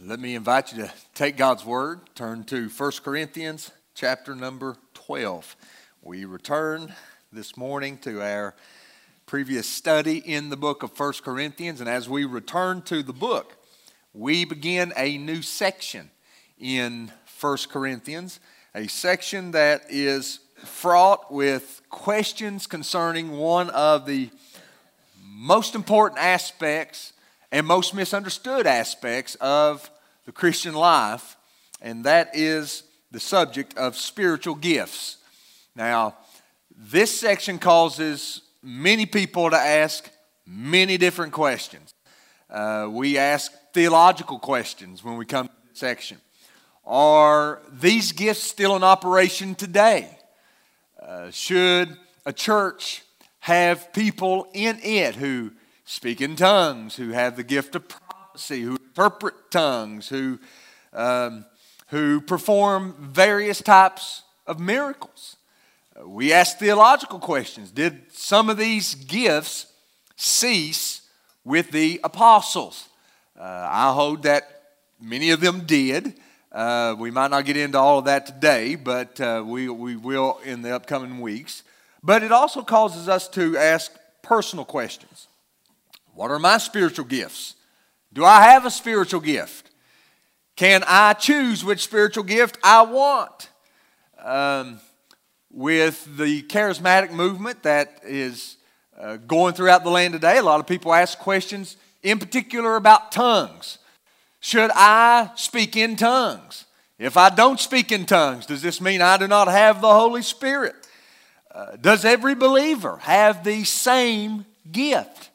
Let me invite you to take God's word, turn to 1 Corinthians chapter number 12. We return this morning to our previous study in the book of 1 Corinthians, and as we return to the book, we begin a new section in 1 Corinthians, a section that is fraught with questions concerning one of the most important aspects and most misunderstood aspects of the Christian life, and that is the subject of spiritual gifts. Now, this section causes many people to ask many different questions. Uh, we ask theological questions when we come to this section. Are these gifts still in operation today? Uh, should a church have people in it who speak in tongues, who have the gift of prophecy, who interpret tongues, who, um, who perform various types of miracles. Uh, we ask theological questions. Did some of these gifts cease with the apostles? Uh, I hold that many of them did. Uh, we might not get into all of that today, but uh, we, we will in the upcoming weeks. But it also causes us to ask personal questions. What are my spiritual gifts? Do I have a spiritual gift? Can I choose which spiritual gift I want? Um, with the charismatic movement that is uh, going throughout the land today, a lot of people ask questions in particular about tongues. Should I speak in tongues? If I don't speak in tongues, does this mean I do not have the Holy Spirit? Uh, does every believer have the same gift?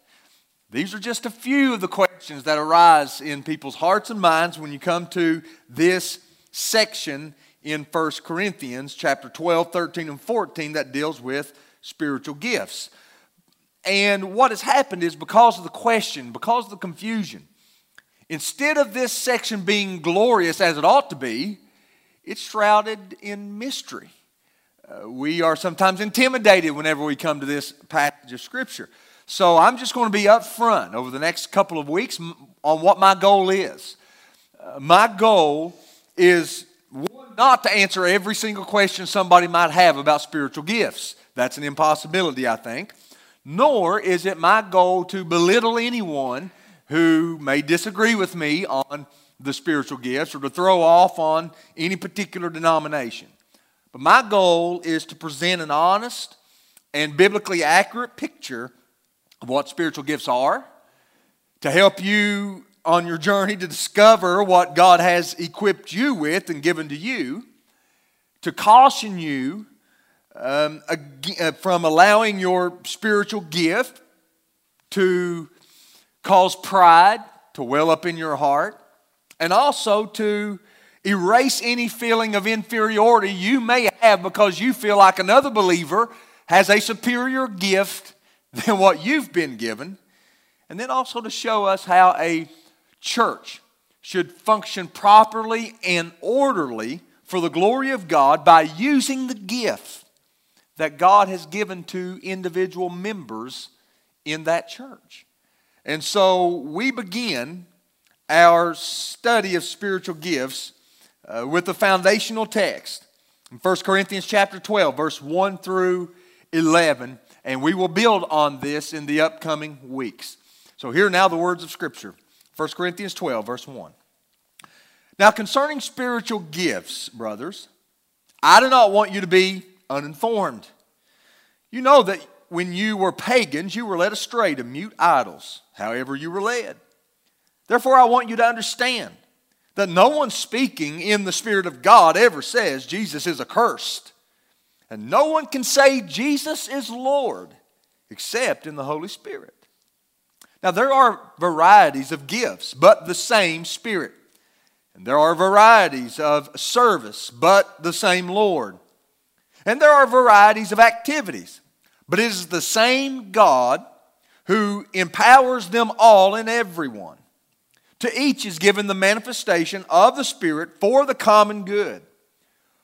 These are just a few of the questions that arise in people's hearts and minds when you come to this section in 1 Corinthians chapter 12, 13, and 14 that deals with spiritual gifts. And what has happened is because of the question, because of the confusion, instead of this section being glorious as it ought to be, it's shrouded in mystery. Uh, we are sometimes intimidated whenever we come to this passage of Scripture. So I'm just going to be upfront over the next couple of weeks on what my goal is. Uh, my goal is not to answer every single question somebody might have about spiritual gifts. That's an impossibility, I think. Nor is it my goal to belittle anyone who may disagree with me on the spiritual gifts or to throw off on any particular denomination. But my goal is to present an honest and biblically accurate picture of what spiritual gifts are, to help you on your journey to discover what God has equipped you with and given to you, to caution you um, uh, from allowing your spiritual gift to cause pride to well up in your heart, and also to erase any feeling of inferiority you may have because you feel like another believer has a superior gift than what you've been given, and then also to show us how a church should function properly and orderly for the glory of God by using the gift that God has given to individual members in that church. And so we begin our study of spiritual gifts uh, with the foundational text in 1 Corinthians chapter 12 verse 1 through 11 and we will build on this in the upcoming weeks. So, here now the words of Scripture 1 Corinthians 12, verse 1. Now, concerning spiritual gifts, brothers, I do not want you to be uninformed. You know that when you were pagans, you were led astray to mute idols, however, you were led. Therefore, I want you to understand that no one speaking in the Spirit of God ever says Jesus is accursed. And no one can say Jesus is Lord except in the Holy Spirit. Now, there are varieties of gifts, but the same Spirit. And there are varieties of service, but the same Lord. And there are varieties of activities, but it is the same God who empowers them all and everyone. To each is given the manifestation of the Spirit for the common good.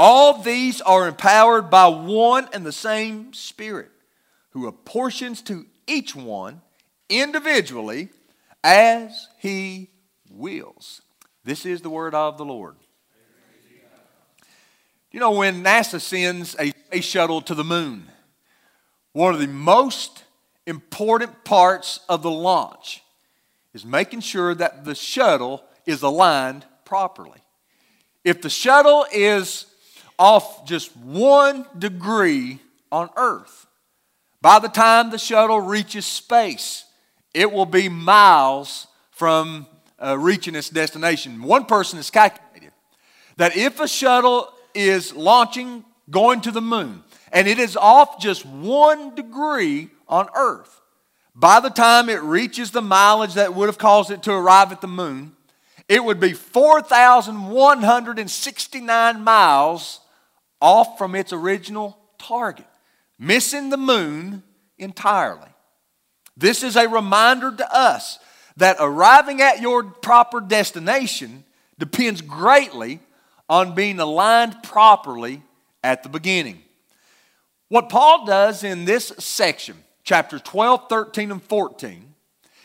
All these are empowered by one and the same Spirit, who apportions to each one individually as he wills. This is the word of the Lord. You know, when NASA sends a space shuttle to the moon, one of the most important parts of the launch is making sure that the shuttle is aligned properly. If the shuttle is off just one degree on Earth, by the time the shuttle reaches space, it will be miles from uh, reaching its destination. One person has calculated that if a shuttle is launching, going to the moon, and it is off just one degree on Earth, by the time it reaches the mileage that would have caused it to arrive at the moon, it would be 4,169 miles off from its original target, missing the moon entirely. This is a reminder to us that arriving at your proper destination depends greatly on being aligned properly at the beginning. What Paul does in this section, chapters 12, 13, and 14,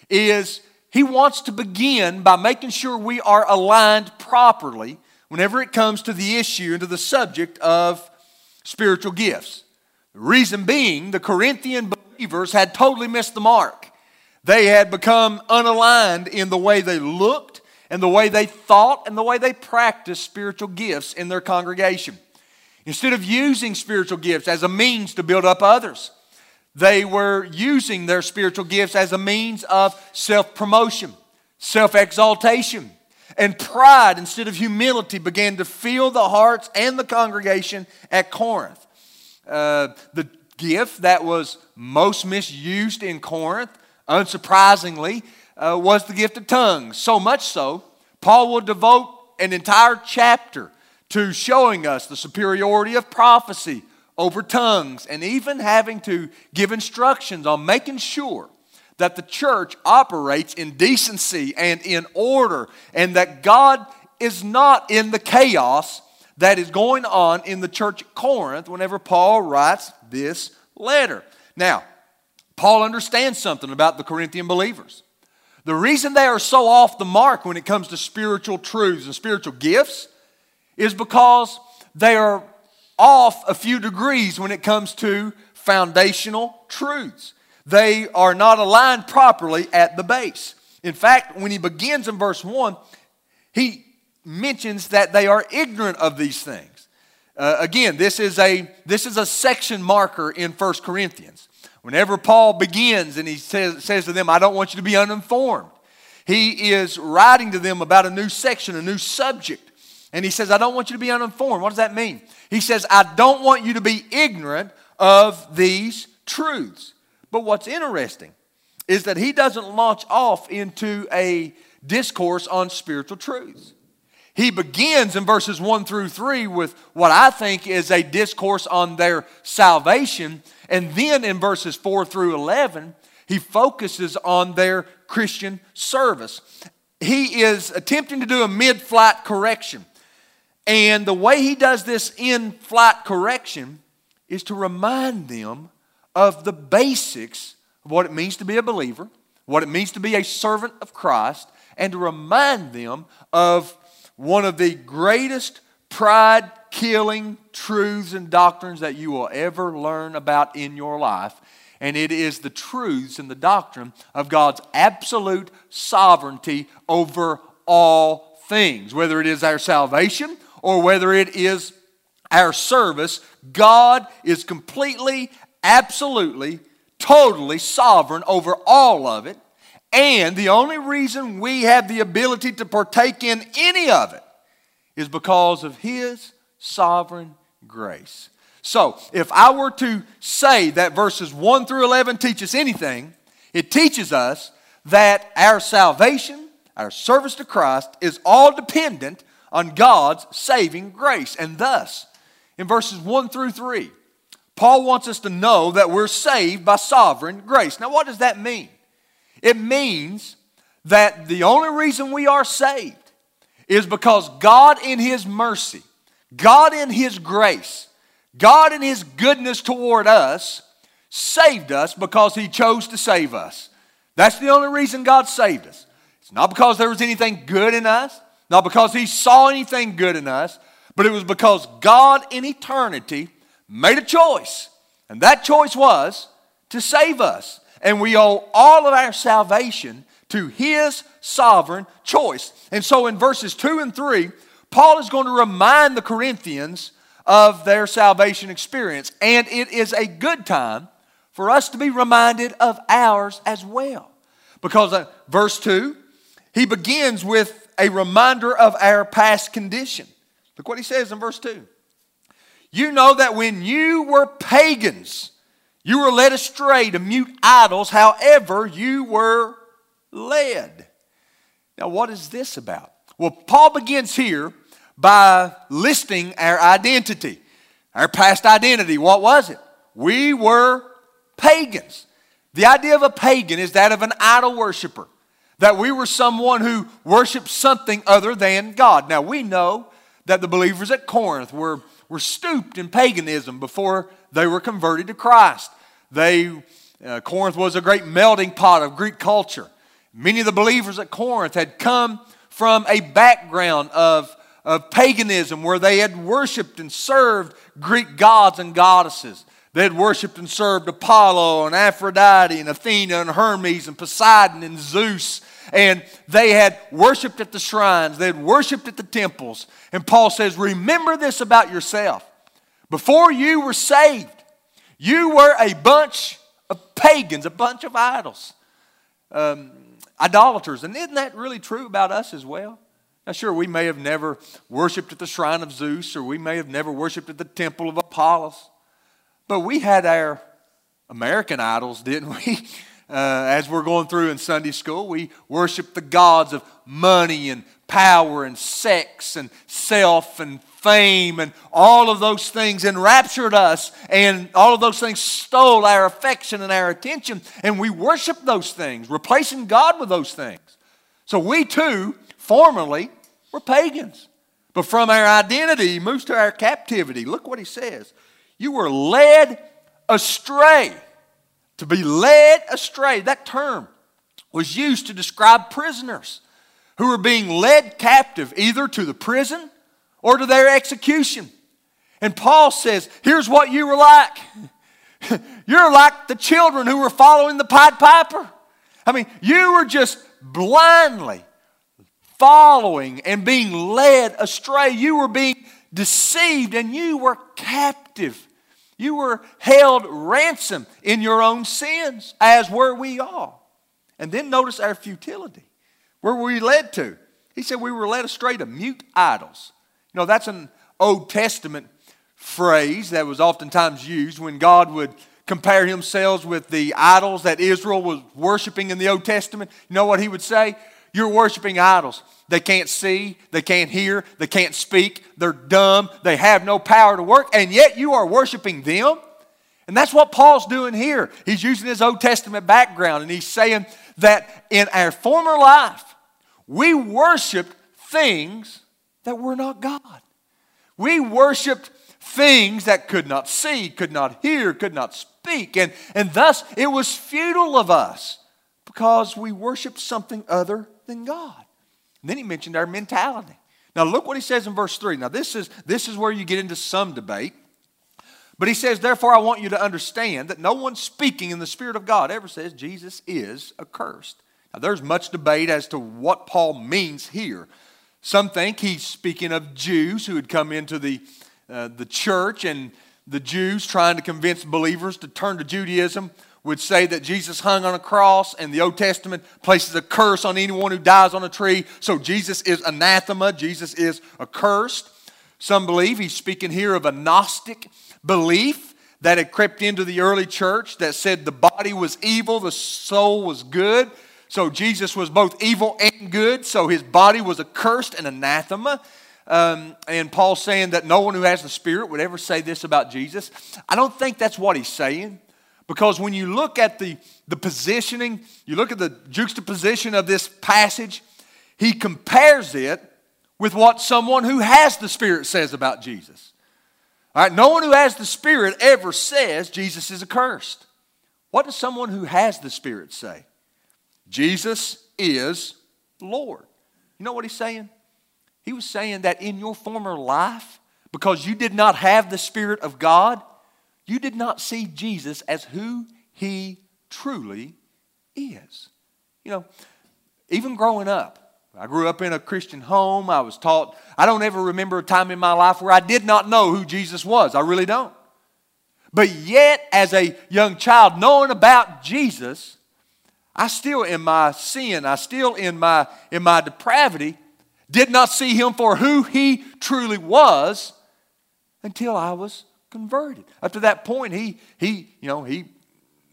is he wants to begin by making sure we are aligned properly whenever it comes to the issue and to the subject of spiritual gifts. The reason being, the Corinthian believers had totally missed the mark. They had become unaligned in the way they looked and the way they thought and the way they practiced spiritual gifts in their congregation. Instead of using spiritual gifts as a means to build up others, they were using their spiritual gifts as a means of self promotion, self exaltation, and pride instead of humility began to fill the hearts and the congregation at Corinth. Uh, the gift that was most misused in Corinth, unsurprisingly, uh, was the gift of tongues. So much so, Paul will devote an entire chapter to showing us the superiority of prophecy over tongues and even having to give instructions on making sure that the church operates in decency and in order and that God is not in the chaos that is going on in the church at Corinth whenever Paul writes this letter. Now, Paul understands something about the Corinthian believers. The reason they are so off the mark when it comes to spiritual truths and spiritual gifts is because they are off a few degrees when it comes to foundational truths. They are not aligned properly at the base. In fact, when he begins in verse 1, he mentions that they are ignorant of these things. Uh, again, this is, a, this is a section marker in 1 Corinthians. Whenever Paul begins and he says, says to them, I don't want you to be uninformed, he is writing to them about a new section, a new subject. And he says, I don't want you to be uninformed. What does that mean? He says, I don't want you to be ignorant of these truths. But what's interesting is that he doesn't launch off into a discourse on spiritual truths. He begins in verses 1 through 3 with what I think is a discourse on their salvation. And then in verses 4 through 11, he focuses on their Christian service. He is attempting to do a mid flight correction. And the way he does this in flight correction is to remind them of the basics of what it means to be a believer, what it means to be a servant of Christ, and to remind them of one of the greatest pride killing truths and doctrines that you will ever learn about in your life. And it is the truths and the doctrine of God's absolute sovereignty over all things, whether it is our salvation or whether it is our service, God is completely, absolutely, totally sovereign over all of it. And the only reason we have the ability to partake in any of it is because of His sovereign grace. So, if I were to say that verses 1 through 11 teach us anything, it teaches us that our salvation, our service to Christ, is all dependent on God's saving grace. And thus, in verses 1 through 3, Paul wants us to know that we're saved by sovereign grace. Now, what does that mean? It means that the only reason we are saved is because God, in His mercy, God, in His grace, God, in His goodness toward us, saved us because He chose to save us. That's the only reason God saved us. It's not because there was anything good in us, not because He saw anything good in us, but it was because God in eternity made a choice. And that choice was to save us. And we owe all of our salvation to His sovereign choice. And so in verses 2 and 3, Paul is going to remind the Corinthians of their salvation experience. And it is a good time for us to be reminded of ours as well. Because uh, verse 2, he begins with a reminder of our past condition. Look what he says in verse 2. You know that when you were pagans, you were led astray to mute idols, however, you were led. Now, what is this about? Well, Paul begins here by listing our identity, our past identity. What was it? We were pagans. The idea of a pagan is that of an idol worshiper, that we were someone who worshiped something other than God. Now, we know that the believers at Corinth were, were stooped in paganism before they were converted to Christ. They, uh, Corinth was a great melting pot of Greek culture. Many of the believers at Corinth had come from a background of, of paganism where they had worshiped and served Greek gods and goddesses. They had worshiped and served Apollo and Aphrodite and Athena and Hermes and Poseidon and Zeus. And they had worshiped at the shrines, they had worshiped at the temples. And Paul says, Remember this about yourself. Before you were saved, you were a bunch of pagans, a bunch of idols. Um, idolaters. And isn't that really true about us as well? Now, sure, we may have never worshiped at the shrine of Zeus, or we may have never worshiped at the temple of Apollos, but we had our American idols, didn't we? Uh, as we're going through in Sunday school, we worship the gods of money and power and sex and self and fame and all of those things enraptured us, and all of those things stole our affection and our attention, and we worship those things, replacing God with those things. So we too, formerly, were pagans. But from our identity, he moves to our captivity. Look what he says. You were led astray. To be led astray, that term was used to describe prisoners who were being led captive either to the prison or to their execution. And Paul says, Here's what you were like. You're like the children who were following the Pied Piper. I mean, you were just blindly following and being led astray. You were being deceived and you were captive. You were held ransom in your own sins, as were we all. And then notice our futility. Where were we led to? He said we were led astray to mute idols. You know, that's an Old Testament phrase that was oftentimes used when God would compare himself with the idols that Israel was worshiping in the Old Testament. You know what he would say? You're worshiping idols. They can't see, they can't hear, they can't speak, they're dumb, they have no power to work, and yet you are worshiping them. And that's what Paul's doing here. He's using his Old Testament background and he's saying that in our former life, we worshiped things that were not God. We worshiped things that could not see, could not hear, could not speak. And, and thus it was futile of us because we worshiped something other than God. And then he mentioned our mentality. Now look what he says in verse 3. Now this is, this is where you get into some debate. But he says, Therefore, I want you to understand that no one speaking in the Spirit of God ever says Jesus is accursed. Now, there's much debate as to what Paul means here. Some think he's speaking of Jews who had come into the, uh, the church, and the Jews trying to convince believers to turn to Judaism would say that Jesus hung on a cross, and the Old Testament places a curse on anyone who dies on a tree. So Jesus is anathema, Jesus is accursed. Some believe he's speaking here of a Gnostic belief that had crept into the early church that said the body was evil, the soul was good. So Jesus was both evil and good, so his body was accursed and anathema. um, and Paul saying that no one who has the Spirit would ever say this about Jesus. I don't think that's what he's saying. Because when you look at the, the positioning, you look at the juxtaposition of this passage, he compares it with what someone who has the Spirit says about Jesus. All right, no one who has the Spirit ever says Jesus is accursed. What does someone who has the Spirit say? Jesus is Lord. You know what he's saying? He was saying that in your former life, because you did not have the Spirit of God, you did not see Jesus as who he truly is. You know, even growing up, I grew up in a Christian home. I was taught, I don't ever remember a time in my life where I did not know who Jesus was. I really don't. But yet, as a young child, knowing about Jesus, I still, in my sin, I still, in my, in my depravity, did not see him for who he truly was until I was converted. Up to that point, he, he, you know, he,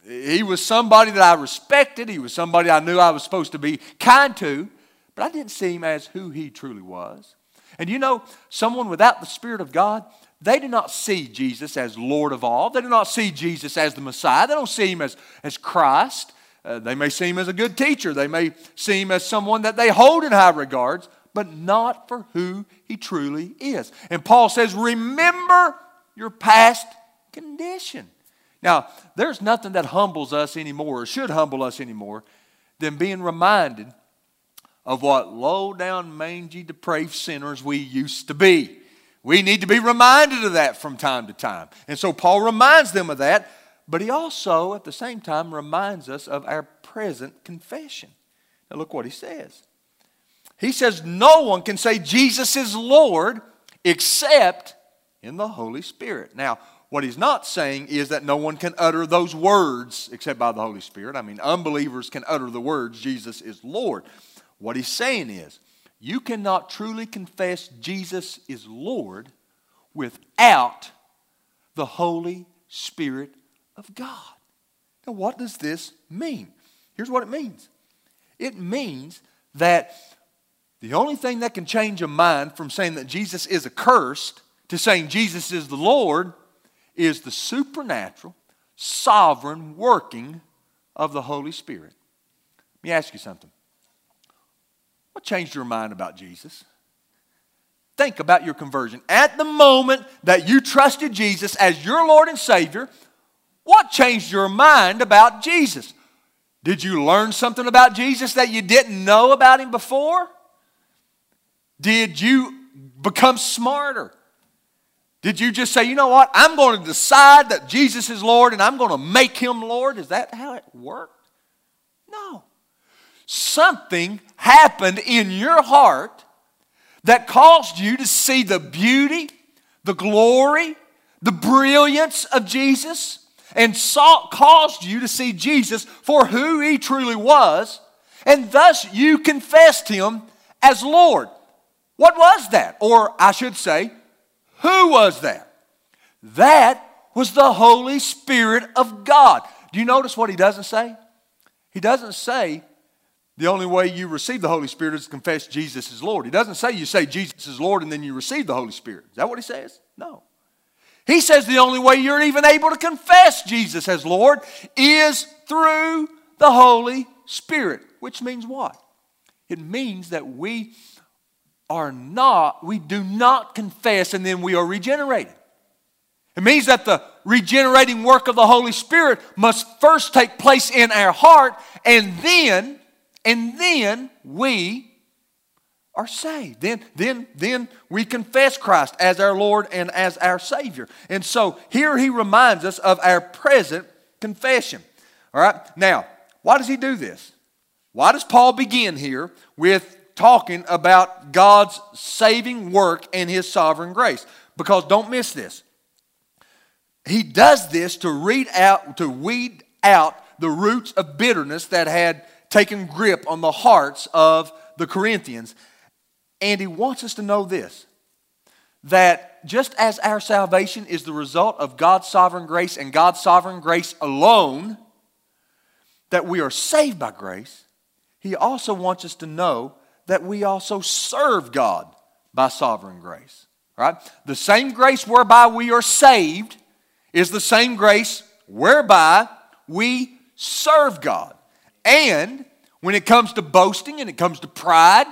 he was somebody that I respected. He was somebody I knew I was supposed to be kind to, but I didn't see him as who he truly was. And you know, someone without the Spirit of God, they do not see Jesus as Lord of all. They do not see Jesus as the Messiah. They don't see him as, as Christ. Uh, they may see him as a good teacher. They may see him as someone that they hold in high regards, but not for who he truly is. And Paul says, Remember your past condition. Now, there's nothing that humbles us anymore, or should humble us anymore, than being reminded of what low down, mangy, depraved sinners we used to be. We need to be reminded of that from time to time. And so Paul reminds them of that, but he also, at the same time, reminds us of our present confession. Now, look what he says. He says, No one can say Jesus is Lord except in the Holy Spirit. Now, what he's not saying is that no one can utter those words except by the Holy Spirit. I mean, unbelievers can utter the words, Jesus is Lord. What he's saying is, you cannot truly confess Jesus is Lord without the Holy Spirit of God. Now, what does this mean? Here's what it means it means that the only thing that can change a mind from saying that Jesus is accursed to saying Jesus is the Lord is the supernatural, sovereign working of the Holy Spirit. Let me ask you something. What changed your mind about Jesus? Think about your conversion. At the moment that you trusted Jesus as your Lord and Savior, what changed your mind about Jesus? Did you learn something about Jesus that you didn't know about him before? Did you become smarter? Did you just say, you know what, I'm going to decide that Jesus is Lord and I'm going to make him Lord? Is that how it worked? No. Something happened in your heart that caused you to see the beauty, the glory, the brilliance of Jesus, and saw, caused you to see Jesus for who he truly was, and thus you confessed him as Lord. What was that? Or I should say, who was that? That was the Holy Spirit of God. Do you notice what he doesn't say? He doesn't say the only way you receive the Holy Spirit is to confess Jesus is Lord. He doesn't say you say Jesus is Lord and then you receive the Holy Spirit. Is that what he says? No. He says the only way you're even able to confess Jesus as Lord is through the Holy Spirit, which means what? It means that we are not, we do not confess and then we are regenerated. It means that the regenerating work of the Holy Spirit must first take place in our heart and then, and then we are saved. Then, then, then we confess Christ as our Lord and as our Savior. And so here he reminds us of our present confession. All right, now, why does he do this? Why does Paul begin here with talking about God's saving work and His sovereign grace. Because don't miss this. He does this to read out, to weed out the roots of bitterness that had taken grip on the hearts of the Corinthians. And he wants us to know this that just as our salvation is the result of God's sovereign grace and God's sovereign grace alone, that we are saved by grace, he also wants us to know that we also serve God by sovereign grace. Right? The same grace whereby we are saved is the same grace whereby we serve God. And when it comes to boasting and it comes to pride,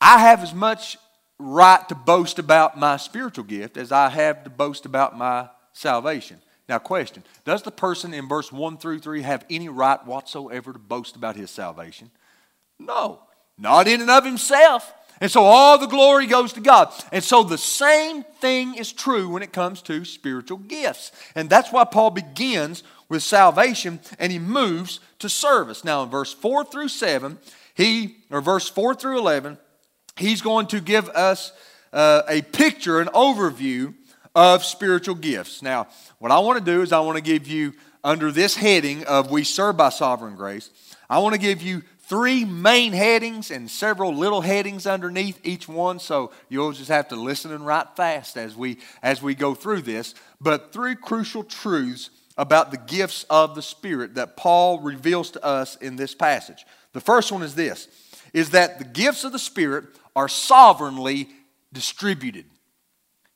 I have as much right to boast about my spiritual gift as I have to boast about my salvation. Now, question Does the person in verse 1 through 3 have any right whatsoever to boast about his salvation? No, not in and of himself. And so all the glory goes to God. And so the same thing is true when it comes to spiritual gifts. And that's why Paul begins with salvation and he moves to service. Now, in verse 4 through 7, he, or verse 4 through 11, he's going to give us uh, a picture, an overview of spiritual gifts. Now, what I want to do is I want to give you, under this heading of We Serve by Sovereign Grace, I want to give you three main headings and several little headings underneath each one so you'll just have to listen and write fast as we as we go through this. But three crucial truths about the gifts of the spirit that paul reveals to us in this passage. The first one is this is that the gifts of the spirit are sovereignly distributed.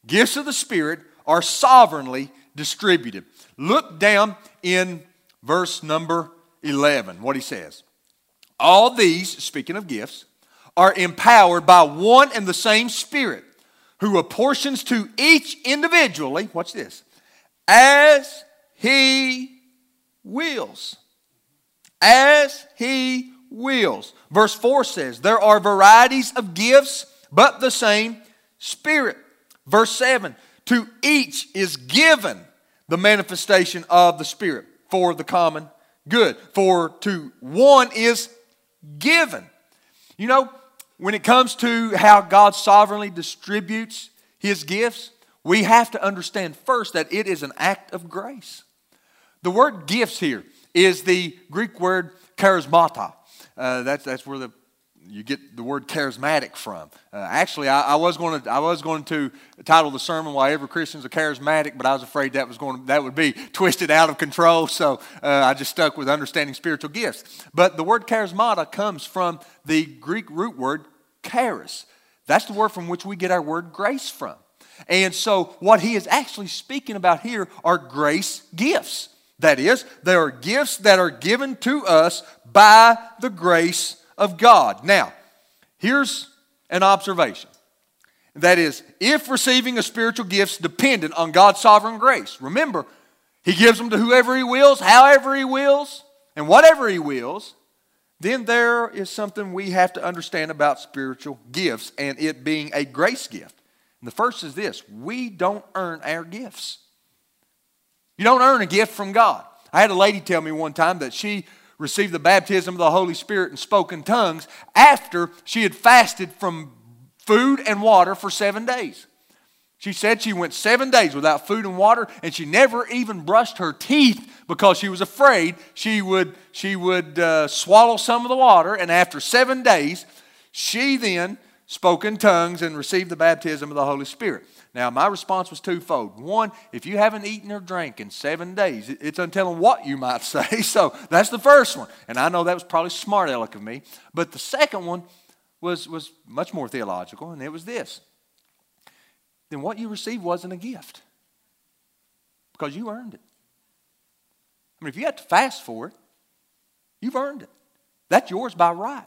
Gifts of the spirit are sovereignly distributed. Look down in verse number 11 what he says all these, speaking of gifts, are empowered by one and the same Spirit who apportions to each individually, watch this, as he wills. As he wills. Verse 4 says, There are varieties of gifts, but the same Spirit. Verse 7 To each is given the manifestation of the Spirit for the common good. For to one is given. You know, when it comes to how God sovereignly distributes his gifts, we have to understand first that it is an act of grace. The word gifts here is the Greek word charismata. Uh, that's, that's where the you get the word charismatic from. Uh, actually, I, I, was going to I was going to title the sermon "Why Every Christian's a Charismatic," but I was afraid that was going to, that would be twisted out of control. So uh, I just stuck with understanding spiritual gifts. But the word charismata comes from the Greek root word charis. That's the word from which we get our word grace from. And so, what he is actually speaking about here are grace gifts. That is, there are gifts that are given to us by the grace of God. Now, here's an observation. That is, if receiving a spiritual gift is dependent on God's sovereign grace, remember, He gives them to whoever He wills, however He wills, and whatever He wills, then there is something we have to understand about spiritual gifts and it being a grace gift. And the first is this we don't earn our gifts. You don't earn a gift from God. I had a lady tell me one time that she received the baptism of the Holy Spirit and spoke in tongues after she had fasted from food and water for seven days. She said she went seven days without food and water, and she never even brushed her teeth because she was afraid she would, she would uh, swallow some of the water. And after seven days, she then spoke in tongues and received the baptism of the Holy Spirit. Now, my response was twofold. One, if you haven't eaten or drank in seven days, it's untelling what you might say. So that's the first one. And I know that was probably smart aleck of me. But the second one was, was much more theological, and it was this. Then what you received wasn't a gift because you earned it. I mean, if you had to fast for it, you've earned it. That's yours by right.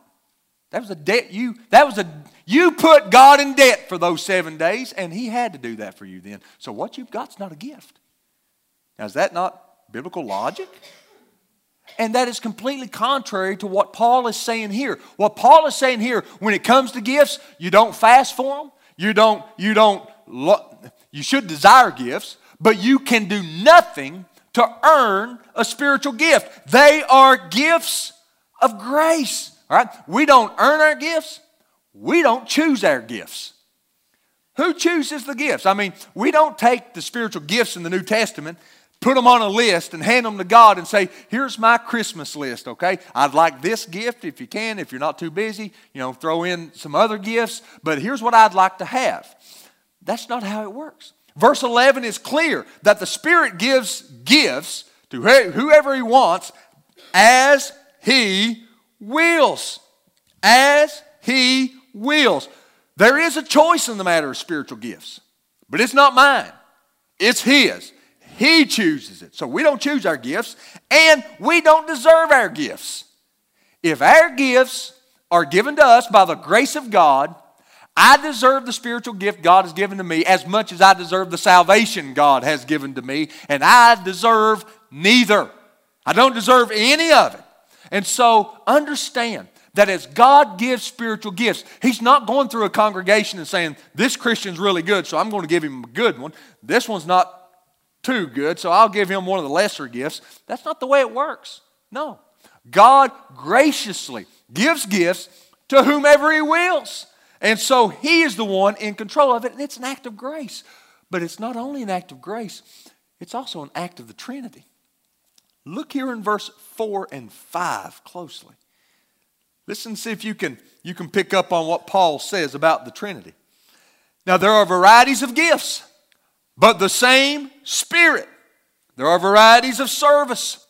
That was a debt you that was a you put God in debt for those seven days, and He had to do that for you then. So what you've got's not a gift. Now, is that not biblical logic? And that is completely contrary to what Paul is saying here. What Paul is saying here, when it comes to gifts, you don't fast for them. You don't, you don't, you should desire gifts, but you can do nothing to earn a spiritual gift. They are gifts of grace. All right? We don't earn our gifts, we don't choose our gifts. Who chooses the gifts? I mean, we don't take the spiritual gifts in the New Testament, put them on a list, and hand them to God and say, Here's my Christmas list, okay? I'd like this gift if you can, if you're not too busy, you know, throw in some other gifts, but here's what I'd like to have. That's not how it works. Verse 11 is clear that the Spirit gives gifts to whoever He wants as He wills. As he wills. There is a choice in the matter of spiritual gifts, but it's not mine, it's His. He chooses it. So we don't choose our gifts, and we don't deserve our gifts. If our gifts are given to us by the grace of God, I deserve the spiritual gift God has given to me as much as I deserve the salvation God has given to me, and I deserve neither. I don't deserve any of it. And so understand that as God gives spiritual gifts, He's not going through a congregation and saying, This Christian's really good, so I'm going to give him a good one. This one's not too good, so I'll give him one of the lesser gifts. That's not the way it works. No. God graciously gives gifts to whomever He wills. And so He is the one in control of it, and it's an act of grace. But it's not only an act of grace, it's also an act of the Trinity. Look here in verse 4 and 5 closely. Listen, see if you can, you can pick up on what Paul says about the Trinity. Now, there are varieties of gifts, but the same Spirit. There are varieties of service,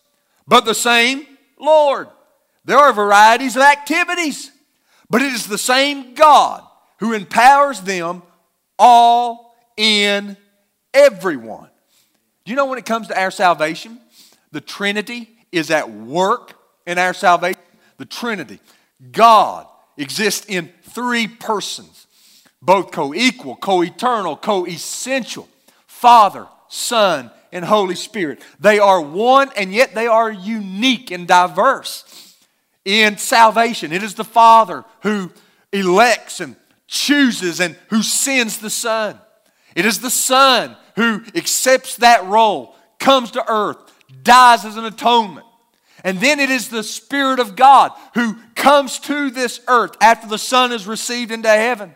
but the same Lord. There are varieties of activities, but it is the same God who empowers them all in everyone. Do you know when it comes to our salvation, the Trinity is at work in our salvation? The Trinity. God exists in three persons, both co equal, co eternal, co essential Father, Son, and Holy Spirit. They are one and yet they are unique and diverse in salvation. It is the Father who elects and chooses and who sends the Son. It is the Son who accepts that role, comes to earth, dies as an atonement. And then it is the Spirit of God who comes to this earth after the Son is received into heaven.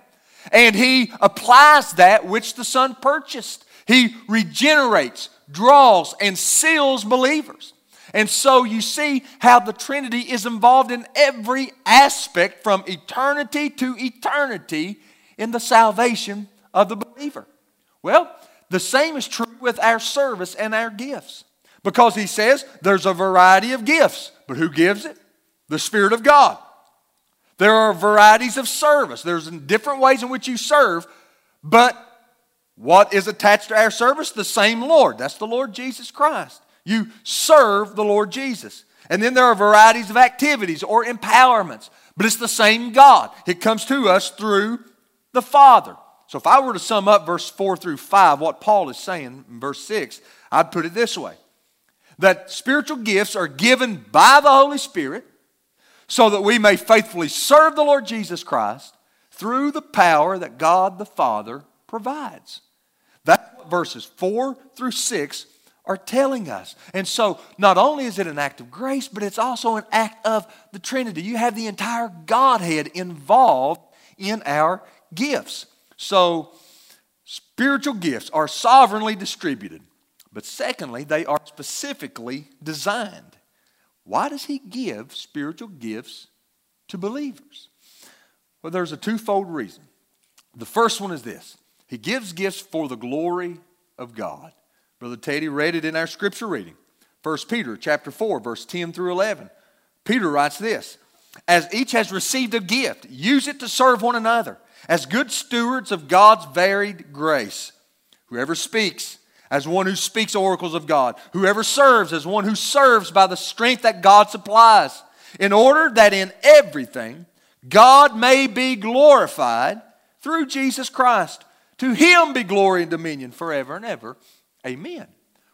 And He applies that which the Son purchased. He regenerates, draws, and seals believers. And so you see how the Trinity is involved in every aspect from eternity to eternity in the salvation of the believer. Well, the same is true with our service and our gifts. Because he says there's a variety of gifts, but who gives it? The Spirit of God. There are varieties of service. There's different ways in which you serve, but what is attached to our service? The same Lord. That's the Lord Jesus Christ. You serve the Lord Jesus. And then there are varieties of activities or empowerments, but it's the same God. It comes to us through the Father. So if I were to sum up verse 4 through 5, what Paul is saying in verse 6, I'd put it this way that spiritual gifts are given by the Holy Spirit so that we may faithfully serve the Lord Jesus Christ through the power that God the Father provides. That's what verses 4 through 6 are telling us. And so, not only is it an act of grace, but it's also an act of the Trinity. You have the entire Godhead involved in our gifts. So, spiritual gifts are sovereignly distributed. But secondly, they are specifically designed. Why does he give spiritual gifts to believers? Well, there's a twofold reason. The first one is this He gives gifts for the glory of God. Brother Teddy read it in our scripture reading. 1 Peter chapter 4, verse 10 through 11. Peter writes this As each has received a gift, use it to serve one another as good stewards of God's varied grace. Whoever speaks, as one who speaks oracles of God. Whoever serves as one who serves by the strength that God supplies, in order that in everything God may be glorified through Jesus Christ. To him be glory and dominion forever and ever. Amen.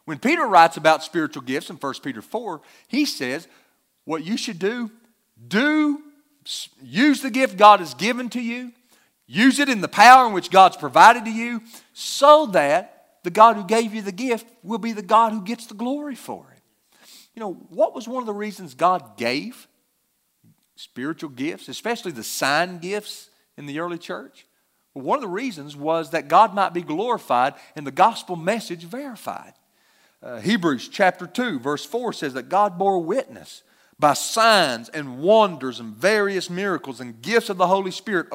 When Peter writes about spiritual gifts in 1 Peter 4, he says, What you should do, do use the gift God has given to you, use it in the power in which God's provided to you, so that the God who gave you the gift will be the God who gets the glory for it. You know, what was one of the reasons God gave spiritual gifts, especially the sign gifts in the early church? Well, one of the reasons was that God might be glorified and the gospel message verified. Uh, Hebrews chapter 2, verse 4 says that God bore witness by signs and wonders and various miracles and gifts of the Holy Spirit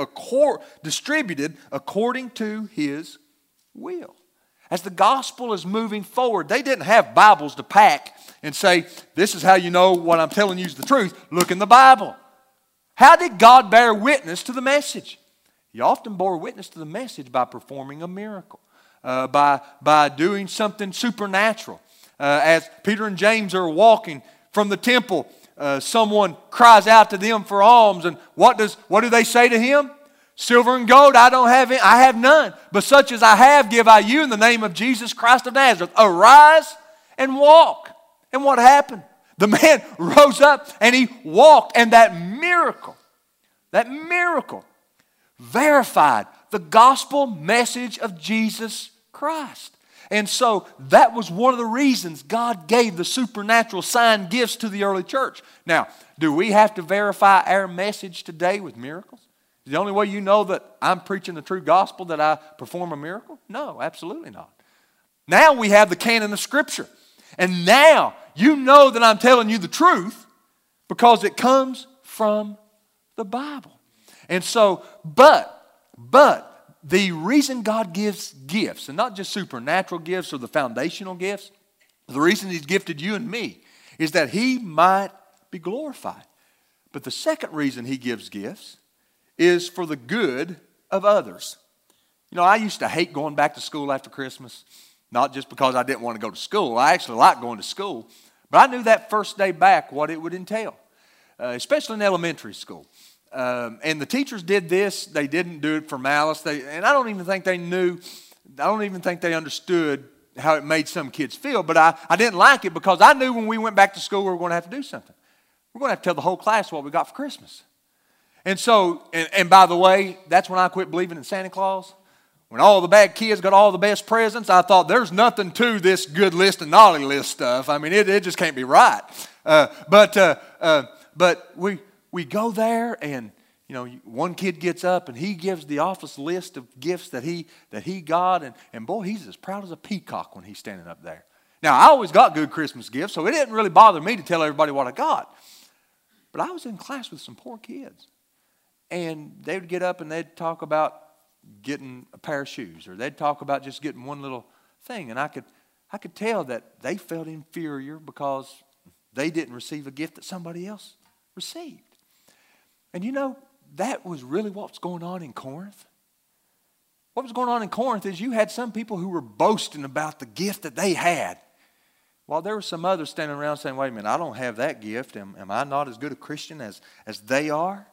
distributed according to his will as the gospel is moving forward, they didn't have Bibles to pack and say, This is how you know what I'm telling you is the truth. Look in the Bible. How did God bear witness to the message? He often bore witness to the message by performing a miracle, uh, by, by doing something supernatural. Uh, as Peter and James are walking from the temple, uh, someone cries out to them for alms, and what, does, what do they say to him? Silver and gold I don't have any, I have none, but such as I have give I you in the name of Jesus Christ of Nazareth. Arise and walk. And what happened? The man rose up and he walked, and that miracle, that miracle verified the gospel message of Jesus Christ. And so that was one of the reasons God gave the supernatural sign gifts to the early church. Now, do we have to verify our message today with miracles? The only way you know that I'm preaching the true gospel that I perform a miracle? No, absolutely not. Now we have the canon of Scripture. And now you know that I'm telling you the truth because it comes from the Bible. And so, but, but, the reason God gives gifts, and not just supernatural gifts or the foundational gifts, the reason He's gifted you and me is that He might be glorified. But the second reason He gives gifts is for the good of others. You know, I used to hate going back to school after Christmas, not just because I didn't want to go to school. I actually liked going to school, but I knew that first day back what it would entail, uh, especially in elementary school. Um, and the teachers did this, they didn't do it for malice. They, and I don't even think they knew, I don't even think they understood how it made some kids feel, but I, I didn't like it because I knew when we went back to school we were going to have to do something. We're going to have to tell the whole class what we got for Christmas. And so, and, and by the way, that's when I quit believing in Santa Claus. When all the bad kids got all the best presents, I thought there's nothing to this good list and naughty list stuff. I mean, it, it just can't be right. Uh, but uh, uh, but we we go there and you know one kid gets up and he gives the office list of gifts that he that he got and, and boy he's as proud as a peacock when he's standing up there. Now I always got good Christmas gifts, so it didn't really bother me to tell everybody what I got. But I was in class with some poor kids and they would get up and they'd talk about getting a pair of shoes or they'd talk about just getting one little thing. And i could i could tell that they felt inferior because they didn't receive a gift that somebody else received. And you know that was really what's going on in corinth. What was going on in corinth is you had some people who were boasting about the gift that they had while there were some others standing around saying wait a minute i don't have that gift. Am, am i not as good a christian as, as they are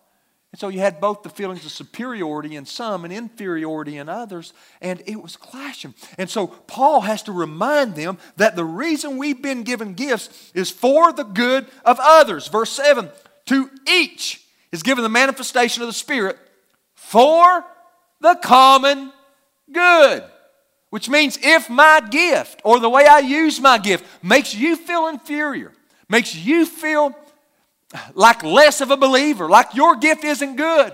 and so you had both the feelings of superiority in some and inferiority in others, and it was clashing. And so Paul has to remind them that the reason we've been given gifts is for the good of others. Verse 7 To each is given the manifestation of the Spirit for the common good. Which means if my gift or the way I use my gift makes you feel inferior, makes you feel like less of a believer, like your gift isn't good,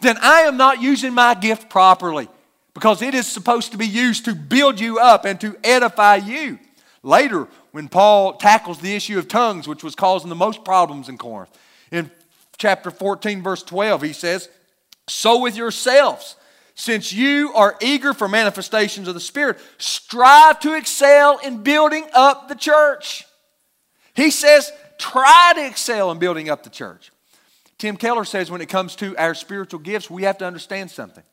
then I am not using my gift properly because it is supposed to be used to build you up and to edify you. Later, when Paul tackles the issue of tongues, which was causing the most problems in Corinth, in chapter 14, verse 12, he says, So with yourselves, since you are eager for manifestations of the Spirit, strive to excel in building up the church. He says, try to excel in building up the church. Tim Keller says when it comes to our spiritual gifts, we have to understand something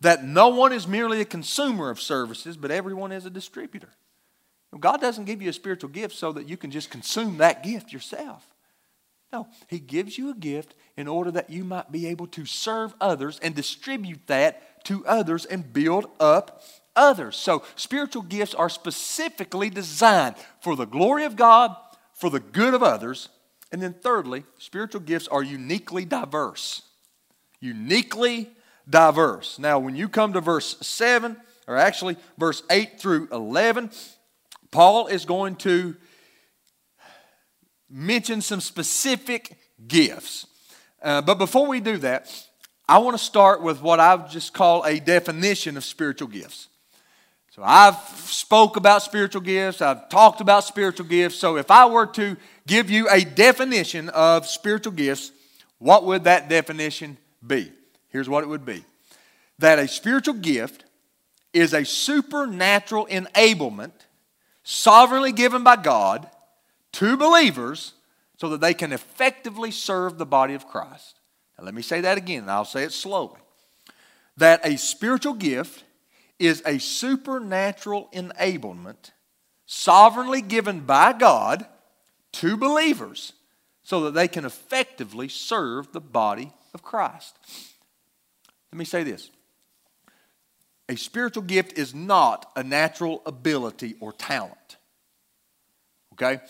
that no one is merely a consumer of services, but everyone is a distributor. God doesn't give you a spiritual gift so that you can just consume that gift yourself. No, He gives you a gift in order that you might be able to serve others and distribute that to others and build up others. So, spiritual gifts are specifically designed for the glory of God for the good of others. And then, thirdly, spiritual gifts are uniquely diverse. Uniquely diverse. Now, when you come to verse 7, or actually verse 8 through 11, Paul is going to mention some specific gifts. Uh, but before we do that, I want to start with what I would just call a definition of spiritual gifts. So I've spoke about spiritual gifts, I've talked about spiritual gifts. So if I were to give you a definition of spiritual gifts, what would that definition be? Here's what it would be. That a spiritual gift is a supernatural enablement sovereignly given by God to believers so that they can effectively serve the body of Christ. Now, let me say that again, and I'll say it slowly. that a spiritual gift is a supernatural enablement sovereignly given by God to believers so that they can effectively serve the body of Christ. Let me say this a spiritual gift is not a natural ability or talent. Okay?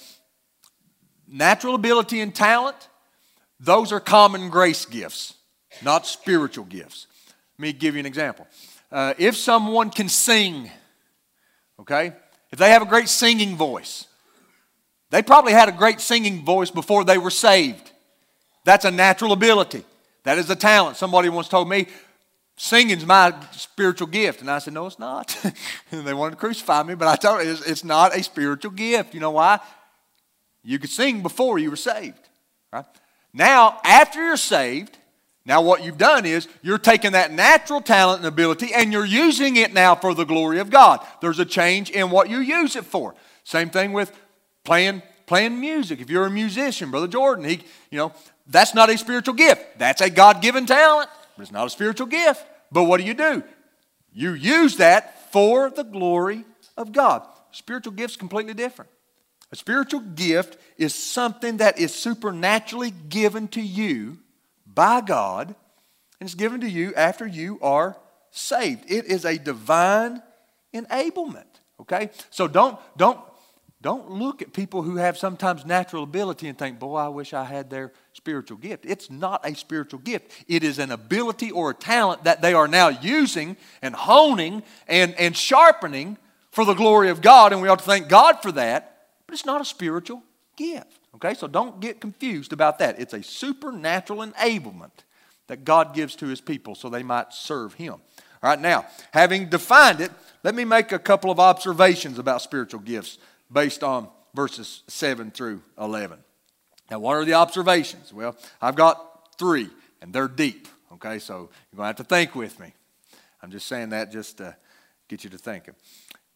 Natural ability and talent, those are common grace gifts, not spiritual gifts. Let me give you an example. Uh, if someone can sing, okay, if they have a great singing voice, they probably had a great singing voice before they were saved. That's a natural ability. That is a talent. Somebody once told me, singing's my spiritual gift. And I said, no, it's not. and they wanted to crucify me, but I told them it's, it's not a spiritual gift. You know why? You could sing before you were saved. Right? Now, after you're saved, now what you've done is you're taking that natural talent and ability and you're using it now for the glory of God. There's a change in what you use it for. Same thing with playing playing music. If you're a musician, Brother Jordan, he, you know, that's not a spiritual gift. That's a God-given talent, but it's not a spiritual gift. But what do you do? You use that for the glory of God. Spiritual gift's completely different. A spiritual gift is something that is supernaturally given to you by God, and it's given to you after you are saved. It is a divine enablement. Okay? So don't don't don't look at people who have sometimes natural ability and think, boy, I wish I had their spiritual gift. It's not a spiritual gift. It is an ability or a talent that they are now using and honing and, and sharpening for the glory of God, and we ought to thank God for that but it's not a spiritual gift. Okay, so don't get confused about that. It's a supernatural enablement that God gives to his people so they might serve him. All right, now, having defined it, let me make a couple of observations about spiritual gifts based on verses 7 through 11. Now, what are the observations? Well, I've got three, and they're deep. Okay, so you're going to have to think with me. I'm just saying that just to get you to thinking.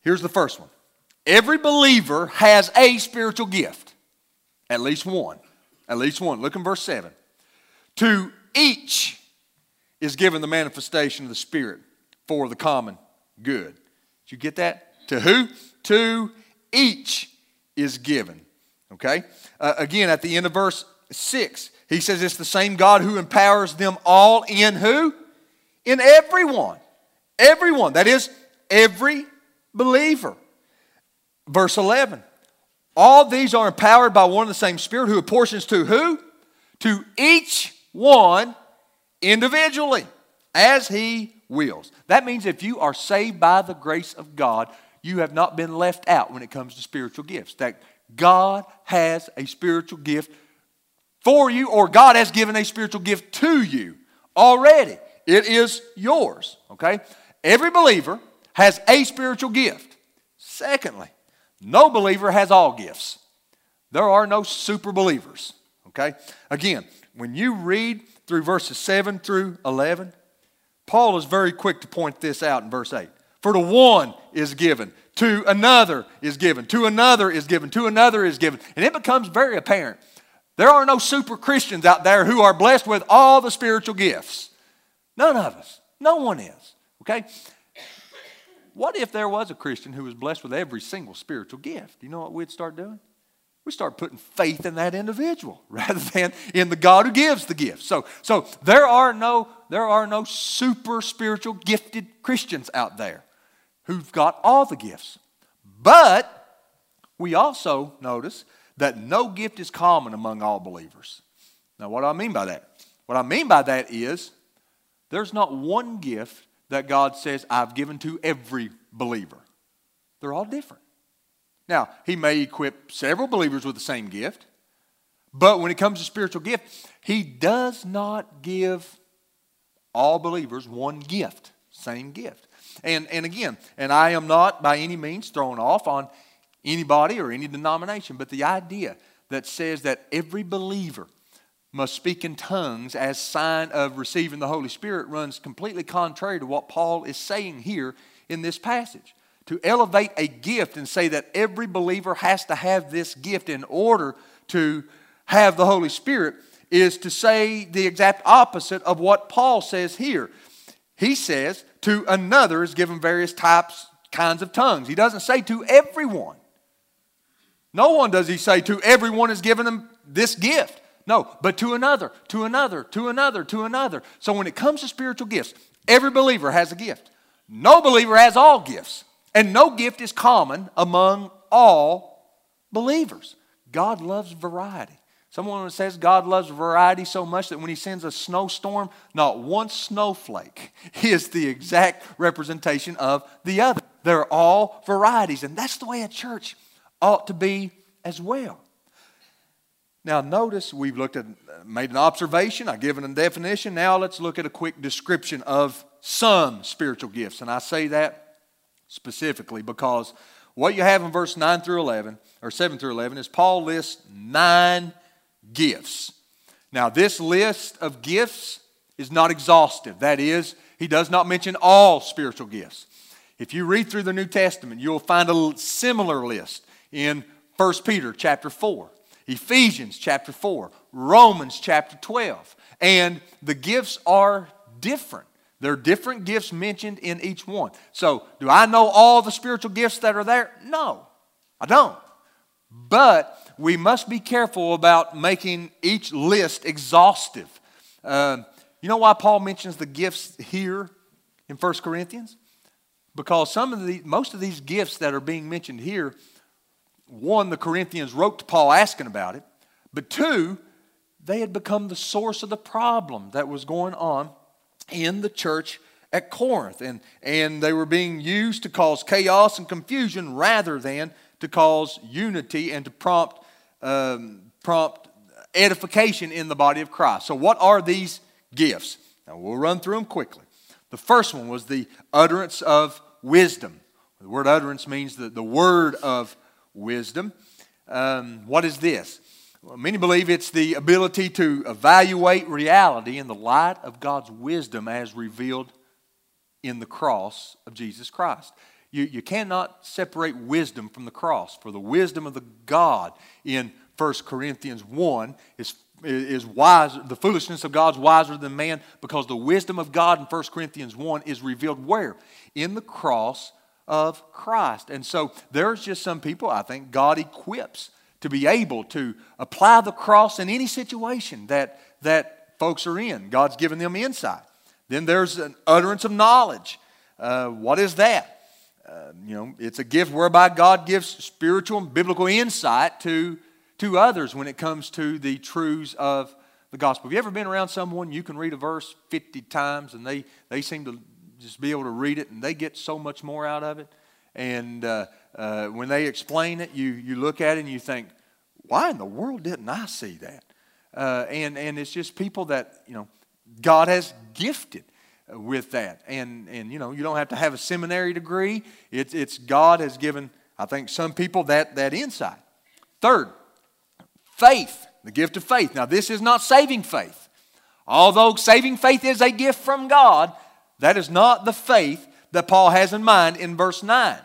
Here's the first one Every believer has a spiritual gift, at least one. At least one. Look in verse 7. To each is given the manifestation of the Spirit for the common good. Did you get that? To who? To each is given. Okay? Uh, again, at the end of verse 6, he says it's the same God who empowers them all in who? In everyone. Everyone. That is, every believer. Verse 11. All these are empowered by one and the same Spirit who apportions to who? To each one individually as he wills. That means if you are saved by the grace of God, you have not been left out when it comes to spiritual gifts. That God has a spiritual gift for you, or God has given a spiritual gift to you already. It is yours, okay? Every believer has a spiritual gift. Secondly, no believer has all gifts. There are no super believers. Okay? Again, when you read through verses 7 through 11, Paul is very quick to point this out in verse 8. For to one is given, to another is given, to another is given, to another is given. And it becomes very apparent. There are no super Christians out there who are blessed with all the spiritual gifts. None of us. No one is. Okay? What if there was a Christian who was blessed with every single spiritual gift? You know what we'd start doing? We start putting faith in that individual rather than in the God who gives the gift. So, so there are no there are no super spiritual gifted Christians out there who've got all the gifts. But we also notice that no gift is common among all believers. Now, what do I mean by that? What I mean by that is there's not one gift that God says, I've given to every believer. They're all different. Now, He may equip several believers with the same gift, but when it comes to spiritual gift, He does not give all believers one gift, same gift. And, and again, and I am not by any means thrown off on anybody or any denomination, but the idea that says that every believer must speak in tongues as sign of receiving the Holy Spirit runs completely contrary to what Paul is saying here in this passage. To elevate a gift and say that every believer has to have this gift in order to have the Holy Spirit is to say the exact opposite of what Paul says here. he says to another is given various types, kinds of tongues. He doesn't say to everyone. No one does he say to everyone is given them this gift. No, but to another, to another, to another, to another. So when it comes to spiritual gifts, every believer has a gift. No believer has all gifts. And no gift is common among all believers. God loves variety. Someone says God loves variety so much that when He sends a snowstorm, not one snowflake is the exact representation of the other. They're all varieties, and that's the way a church ought to be as well. Now, notice we've looked at, made an observation, I've given a definition. Now, let's look at a quick description of some spiritual gifts. And I say that specifically because what you have in verse 9 through 11, or 7 through 11, is Paul lists nine gifts. Now, this list of gifts is not exhaustive. That is, he does not mention all spiritual gifts. If you read through the New Testament, you'll find a similar list in 1 Peter chapter 4, Ephesians chapter 4, Romans chapter 12. And the gifts are different. There are different gifts mentioned in each one. So, do I know all the spiritual gifts that are there? No, I don't. But we must be careful about making each list exhaustive. Uh, you know why Paul mentions the gifts here in 1 Corinthians? Because some of the, most of these gifts that are being mentioned here, one, the Corinthians wrote to Paul asking about it, but two, they had become the source of the problem that was going on in the church at Corinth. And, and they were being used to cause chaos and confusion rather than to cause unity and to prompt, um, prompt edification in the body of Christ. So, what are these gifts? Now, we'll run through them quickly. The first one was the utterance of wisdom. The word utterance means the, the word of wisdom. Um, what is this? Well, many believe it's the ability to evaluate reality in the light of God's wisdom as revealed in the cross of Jesus Christ. You, you cannot separate wisdom from the cross. For the wisdom of the God in 1 Corinthians 1 is, is wise. The foolishness of God's wiser than man because the wisdom of God in 1 Corinthians 1 is revealed where? In the cross of Christ. And so there's just some people I think God equips to be able to apply the cross in any situation that, that folks are in. God's given them insight. Then there's an utterance of knowledge. Uh, what is that? Uh, you know, it's a gift whereby God gives spiritual and biblical insight to, to others when it comes to the truths of the gospel. Have you ever been around someone you can read a verse 50 times and they, they seem to just be able to read it and they get so much more out of it? And uh, uh, when they explain it, you, you look at it and you think, why in the world didn't I see that? Uh, and, and it's just people that, you know, God has gifted with that. And, and you know, you don't have to have a seminary degree. It's, it's God has given, I think, some people that, that insight. Third, faith, the gift of faith. Now, this is not saving faith. Although saving faith is a gift from God, that is not the faith that Paul has in mind in verse 9.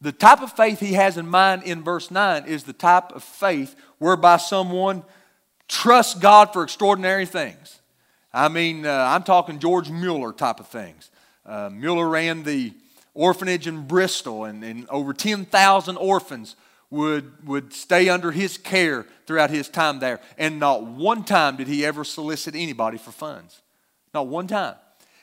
The type of faith he has in mind in verse 9 is the type of faith whereby someone trusts God for extraordinary things. I mean, uh, I'm talking George Mueller type of things. Uh, Mueller ran the orphanage in Bristol, and, and over 10,000 orphans would, would stay under his care throughout his time there. And not one time did he ever solicit anybody for funds. Not one time.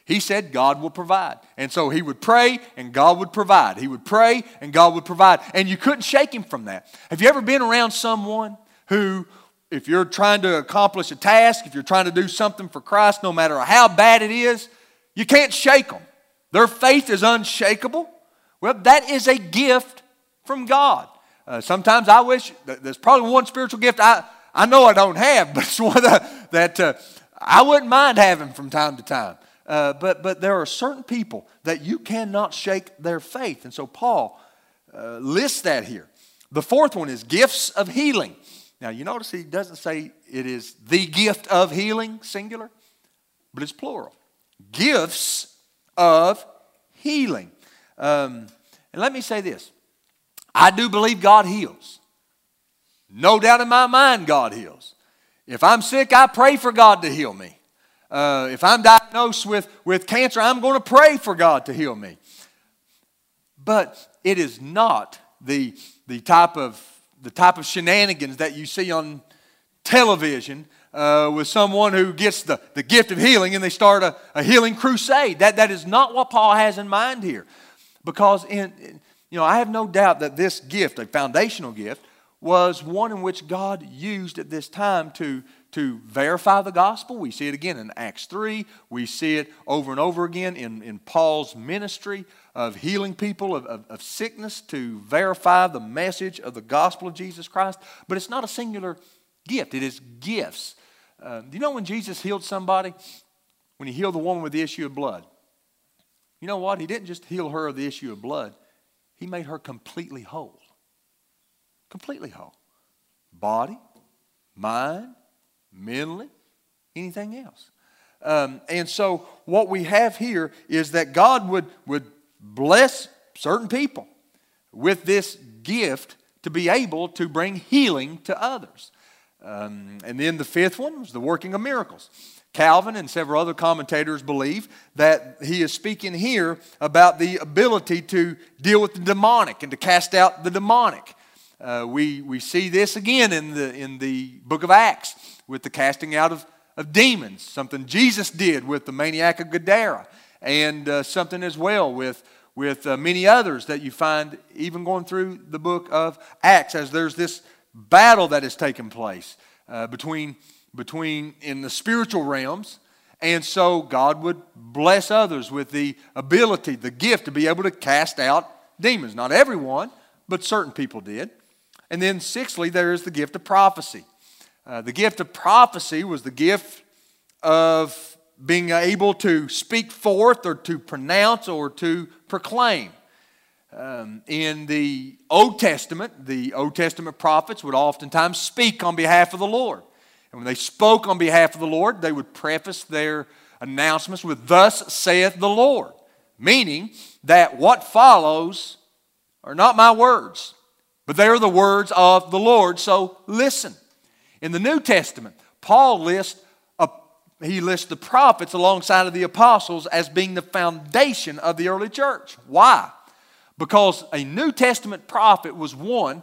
He said God will provide. And so he would pray and God would provide. He would pray and God would provide. And you couldn't shake him from that. Have you ever been around someone who if you're trying to accomplish a task, if you're trying to do something for Christ, no matter how bad it is, you can't shake them. Their faith is unshakable. Well, that is a gift from God. Uh, sometimes I wish there's probably one spiritual gift I, I know I don't have, but it's one that, uh, I wouldn't mind having from time to time. Uh, but, but there are certain people that you cannot shake their faith. And so Paul uh, lists that here. The fourth one is gifts of healing. Now, you notice he doesn't say it is the gift of healing, singular, but it's plural. Gifts of healing. Um, and let me say this I do believe God heals. No doubt in my mind, God heals. If I'm sick, I pray for God to heal me. Uh, if I'm diagnosed with, with cancer, I'm going to pray for God to heal me. But it is not the, the, type of, the type of shenanigans that you see on television uh, with someone who gets the, the gift of healing and they start a, a healing crusade. That, that is not what Paul has in mind here. Because, in, you know, I have no doubt that this gift, a foundational gift, was one in which God used at this time to, to verify the gospel. We see it again in Acts 3. We see it over and over again in, in Paul's ministry of healing people of, of, of sickness to verify the message of the gospel of Jesus Christ. But it's not a singular gift, it is gifts. Uh, you know when Jesus healed somebody? When he healed the woman with the issue of blood. You know what? He didn't just heal her of the issue of blood, he made her completely whole. Completely whole. Body, mind, mentally, anything else. Um, and so, what we have here is that God would, would bless certain people with this gift to be able to bring healing to others. Um, and then the fifth one was the working of miracles. Calvin and several other commentators believe that he is speaking here about the ability to deal with the demonic and to cast out the demonic. Uh, we, we see this again in the, in the book of Acts with the casting out of, of demons, something Jesus did with the maniac of Gadara, and uh, something as well with, with uh, many others that you find even going through the book of Acts as there's this battle that has taken place uh, between, between in the spiritual realms. And so God would bless others with the ability, the gift to be able to cast out demons. Not everyone, but certain people did. And then, sixthly, there is the gift of prophecy. Uh, the gift of prophecy was the gift of being able to speak forth or to pronounce or to proclaim. Um, in the Old Testament, the Old Testament prophets would oftentimes speak on behalf of the Lord. And when they spoke on behalf of the Lord, they would preface their announcements with, Thus saith the Lord, meaning that what follows are not my words, but they are the words of the Lord, so listen. In the New Testament, Paul lists a, he lists the prophets alongside of the apostles as being the foundation of the early church. Why? Because a New Testament prophet was one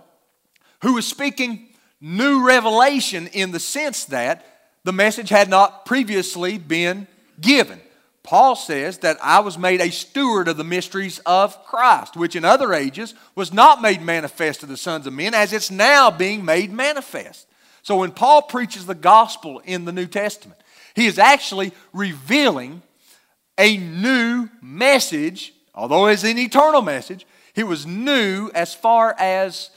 who was speaking new revelation in the sense that the message had not previously been given. Paul says that I was made a steward of the mysteries of Christ, which in other ages was not made manifest to the sons of men, as it's now being made manifest. So when Paul preaches the gospel in the New Testament, he is actually revealing a new message Although it's an eternal message, it was new as far as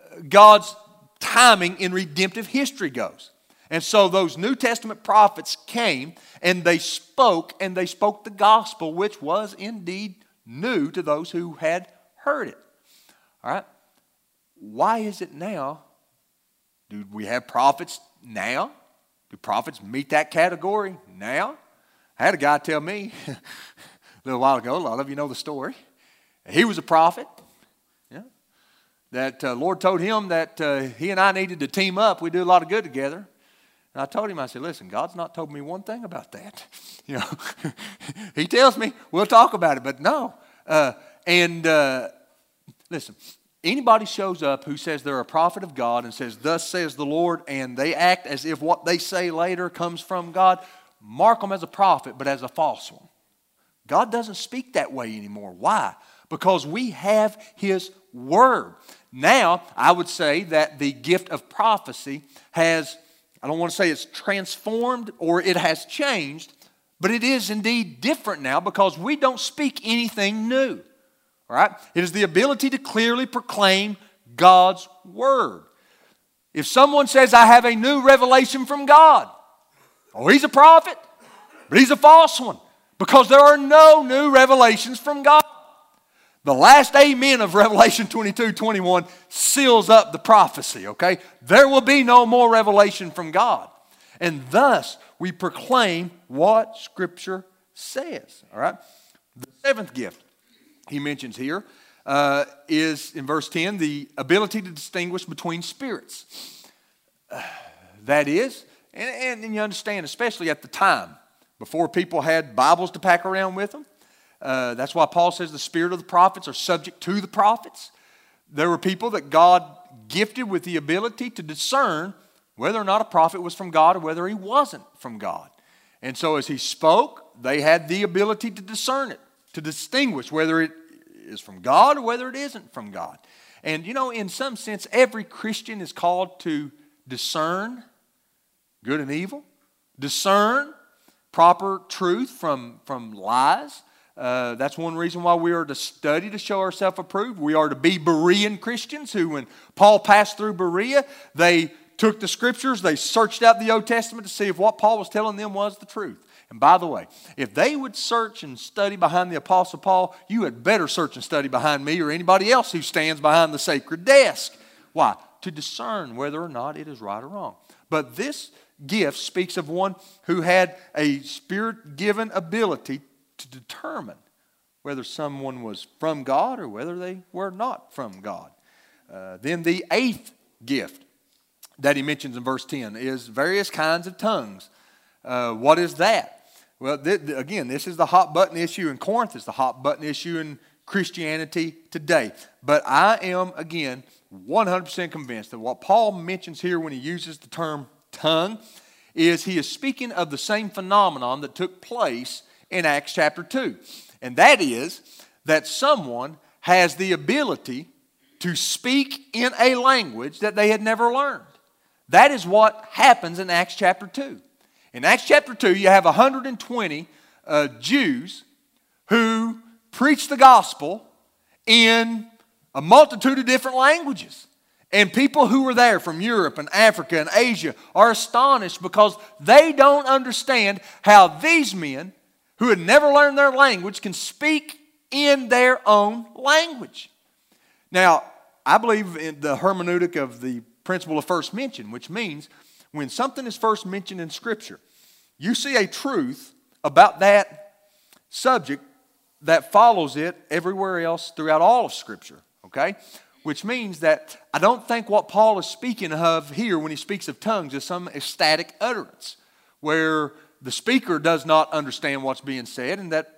uh, God's timing in redemptive history goes. And so those New Testament prophets came and they spoke, and they spoke the gospel, which was indeed new to those who had heard it. All right? Why is it now? Do we have prophets now? Do prophets meet that category now? I had a guy tell me a little while ago. A lot of you know the story. He was a prophet. Yeah. That uh, Lord told him that uh, he and I needed to team up. We do a lot of good together. And I told him, I said, listen, God's not told me one thing about that. You know, he tells me we'll talk about it, but no. Uh, and uh, listen, anybody shows up who says they're a prophet of God and says, Thus says the Lord, and they act as if what they say later comes from God, mark them as a prophet, but as a false one. God doesn't speak that way anymore. Why? Because we have His Word. Now, I would say that the gift of prophecy has, I don't want to say it's transformed or it has changed, but it is indeed different now because we don't speak anything new. All right? It is the ability to clearly proclaim God's Word. If someone says, I have a new revelation from God, oh, he's a prophet, but he's a false one because there are no new revelations from God. The last amen of Revelation 22 21 seals up the prophecy, okay? There will be no more revelation from God. And thus, we proclaim what Scripture says, all right? The seventh gift he mentions here uh, is in verse 10 the ability to distinguish between spirits. Uh, that is, and, and, and you understand, especially at the time, before people had Bibles to pack around with them. Uh, that's why Paul says the spirit of the prophets are subject to the prophets. There were people that God gifted with the ability to discern whether or not a prophet was from God or whether he wasn't from God. And so as he spoke, they had the ability to discern it, to distinguish whether it is from God or whether it isn't from God. And you know, in some sense, every Christian is called to discern good and evil, discern proper truth from, from lies. Uh, that's one reason why we are to study to show ourselves approved. We are to be Berean Christians who, when Paul passed through Berea, they took the scriptures, they searched out the Old Testament to see if what Paul was telling them was the truth. And by the way, if they would search and study behind the Apostle Paul, you had better search and study behind me or anybody else who stands behind the sacred desk. Why? To discern whether or not it is right or wrong. But this gift speaks of one who had a spirit given ability to determine whether someone was from God or whether they were not from God. Uh, then the eighth gift that he mentions in verse 10 is various kinds of tongues. Uh, what is that? Well, th- again, this is the hot button issue in Corinth, it's the hot button issue in Christianity today. But I am, again, 100% convinced that what Paul mentions here when he uses the term tongue is he is speaking of the same phenomenon that took place in Acts chapter 2. And that is that someone has the ability to speak in a language that they had never learned. That is what happens in Acts chapter 2. In Acts chapter 2, you have 120 uh, Jews who preach the gospel in a multitude of different languages. And people who were there from Europe and Africa and Asia are astonished because they don't understand how these men who had never learned their language can speak in their own language. Now, I believe in the hermeneutic of the principle of first mention, which means when something is first mentioned in Scripture, you see a truth about that subject that follows it everywhere else throughout all of Scripture, okay? Which means that I don't think what Paul is speaking of here when he speaks of tongues is some ecstatic utterance where the speaker does not understand what's being said and that,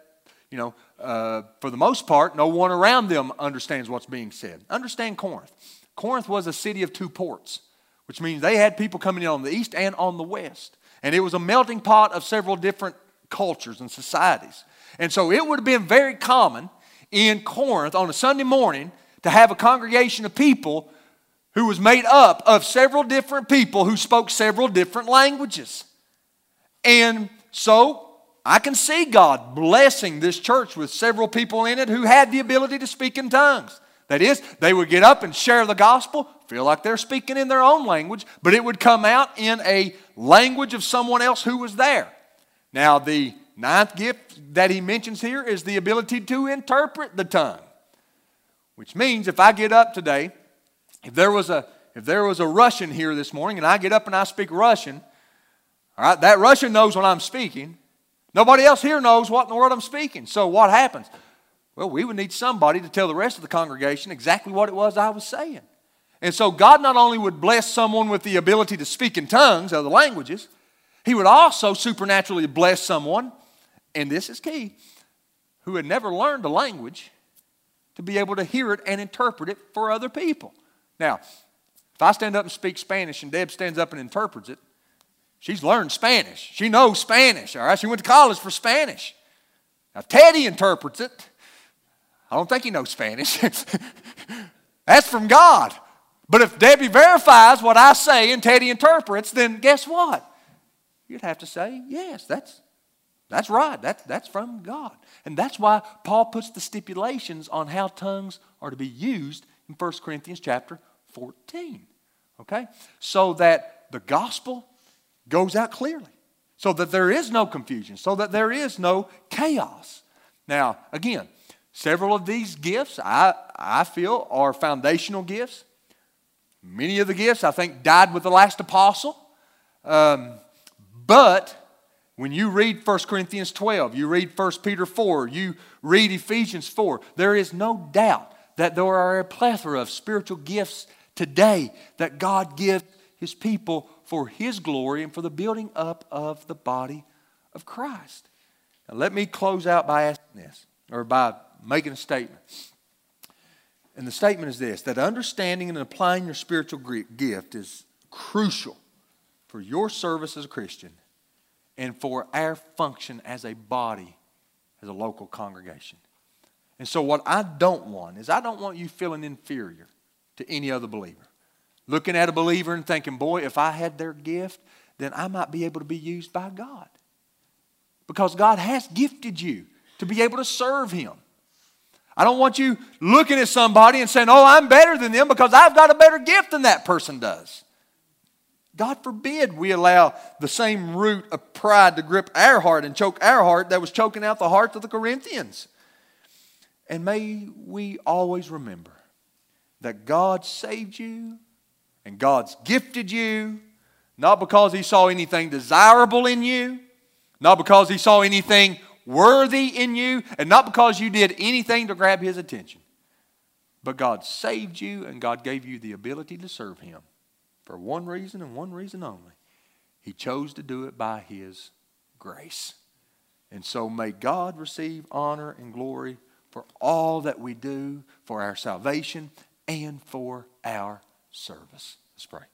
you know, uh, for the most part, no one around them understands what's being said. Understand Corinth. Corinth was a city of two ports, which means they had people coming in on the east and on the west. And it was a melting pot of several different cultures and societies. And so it would have been very common in Corinth on a Sunday morning to have a congregation of people who was made up of several different people who spoke several different languages. And so I can see God blessing this church with several people in it who had the ability to speak in tongues. That is, they would get up and share the gospel, feel like they're speaking in their own language, but it would come out in a language of someone else who was there. Now, the ninth gift that he mentions here is the ability to interpret the tongue, which means if I get up today, if there was a if there was a Russian here this morning and I get up and I speak Russian, all right, that Russian knows what I'm speaking. Nobody else here knows what in the world I'm speaking. So what happens? Well, we would need somebody to tell the rest of the congregation exactly what it was I was saying. And so God not only would bless someone with the ability to speak in tongues, other languages, He would also supernaturally bless someone, and this is key, who had never learned a language to be able to hear it and interpret it for other people. Now, if I stand up and speak Spanish and Deb stands up and interprets it, she's learned Spanish. She knows Spanish, all right? She went to college for Spanish. Now, Teddy interprets it. I don't think he knows Spanish. That's from God. But if Debbie verifies what I say and Teddy interprets, then guess what? You'd have to say, yes, that's, that's right. That's, that's from God. And that's why Paul puts the stipulations on how tongues are to be used in 1 Corinthians chapter 14. Okay? So that the gospel goes out clearly, so that there is no confusion, so that there is no chaos. Now, again, Several of these gifts, I, I feel, are foundational gifts. Many of the gifts, I think, died with the last apostle. Um, but when you read 1 Corinthians 12, you read 1 Peter 4, you read Ephesians 4, there is no doubt that there are a plethora of spiritual gifts today that God gives His people for His glory and for the building up of the body of Christ. Now, let me close out by asking this, or by making a statement. And the statement is this that understanding and applying your spiritual gift is crucial for your service as a Christian and for our function as a body, as a local congregation. And so, what I don't want is I don't want you feeling inferior to any other believer. Looking at a believer and thinking, boy, if I had their gift, then I might be able to be used by God. Because God has gifted you to be able to serve Him. I don't want you looking at somebody and saying, oh, I'm better than them because I've got a better gift than that person does. God forbid we allow the same root of pride to grip our heart and choke our heart that was choking out the hearts of the Corinthians. And may we always remember that God saved you and God's gifted you, not because He saw anything desirable in you, not because He saw anything worthy in you, and not because you did anything to grab His attention, but God saved you and God gave you the ability to serve Him for one reason and one reason only. He chose to do it by His grace. And so may God receive honor and glory for all that we do for our salvation and for our service. Let's pray.